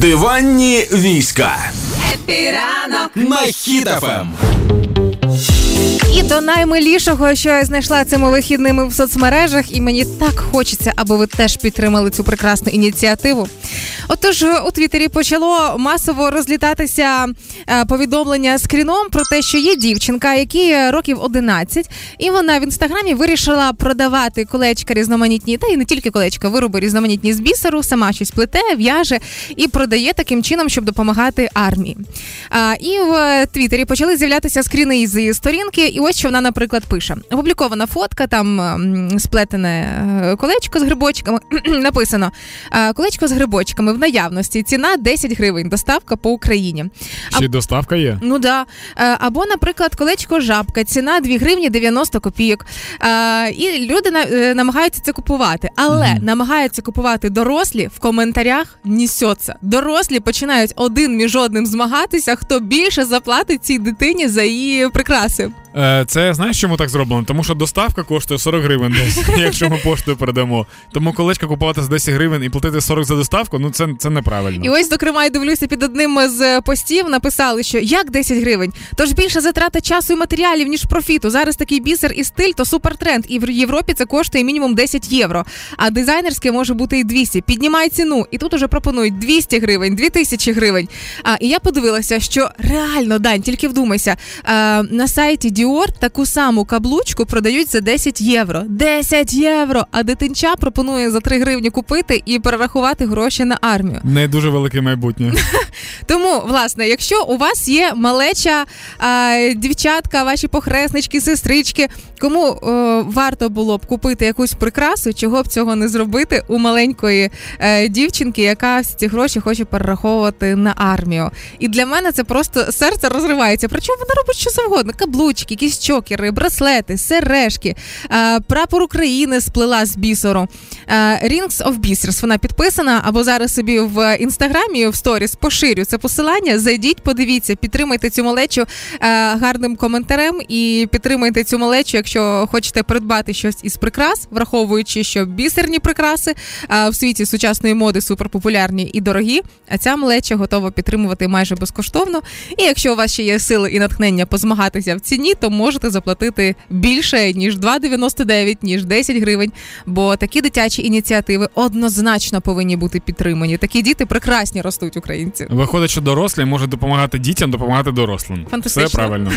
Диванні війська Happy ранок на Hit FM. І до наймилішого, що я знайшла цими вихідними в соцмережах, і мені так хочеться, аби ви теж підтримали цю прекрасну ініціативу. Отож, у Твіттері почало масово розлітатися е, повідомлення скріном про те, що є дівчинка, якій років 11, і вона в інстаграмі вирішила продавати колечка різноманітні, та й не тільки колечка, вироби різноманітні з бісеру, сама щось плете, в'яже і продає таким чином, щоб допомагати армії. І в Твіттері почали з'являтися скріни із її сторінки. І ось що вона, наприклад, пише: опублікована фотка, там сплетене е, колечко з грибочками. Написано е, колечко з грибочками в наявності. Ціна 10 гривень. Доставка по Україні. Ще й доставка є. Ну да. Е, Або, наприклад, колечко жабка, ціна 2 гривні 90 копійок. Е, І люди на- е, намагаються це купувати. Але намагаються купувати дорослі в коментарях несеться. Дорослі починають один між одним змагатися, хто більше заплатить цій дитині за її прикраси. Е, Це знаєш, чому так зроблено? Тому що доставка коштує 40 гривень десь, якщо ми поштою передамо. Тому колечко купувати за 10 гривень і платити 40 за доставку, ну це, це неправильно. І ось, зокрема, я дивлюся під одним з постів, написали, що як 10 гривень, тож більше затрата часу і матеріалів, ніж профіту. Зараз такий бісер і стиль, то супертренд. І в Європі це коштує мінімум 10 євро. А дизайнерське може бути і 200. Піднімай ціну. І тут уже пропонують 200 гривень, 2000 гривень. А і я подивилася, що реально Дань, тільки вдумайся. А, на сайті Dior таку саму каблучку продають за 10 євро. 10 євро! А дитинча пропонує за 3 гривні купити і перерахувати гроші на армію. Не дуже велике майбутнє. Тому, власне, якщо у вас є малеча а, дівчатка, ваші похреснички, сестрички, кому е, варто було б купити якусь прикрасу, чого б цього не зробити у маленької е, дівчинки, яка всі ці гроші хоче перераховувати на армію. І для мене це просто серце розривається. Причому вона робить що завгодно: каблучки, якісь чокери, браслети, сережки, е, прапор України сплела з бісеру. Е, Rings of Bісерс, вона підписана, або зараз собі в інстаграмі в сторіс поширю це посилання. Зайдіть, подивіться, підтримайте цю малечу е, гарним коментарем і підтримайте цю малечу, якщо хочете придбати щось із прикрас, враховуючи, що бісерні прикраси в світі сучасної моди суперпопулярні і дорогі. А ця малеча готова підтримувати майже безкоштовно. І якщо у вас ще є сили і натхнення позмагатися в ціні, то можете заплатити більше ніж 2,99, ніж 10 гривень. Бо такі дитячі ініціативи однозначно повинні бути підтримані. Такі діти прекрасні ростуть українці. Виходить, що дорослі можуть допомагати дітям, допомагати дорослим. Фантастично. Все правильно.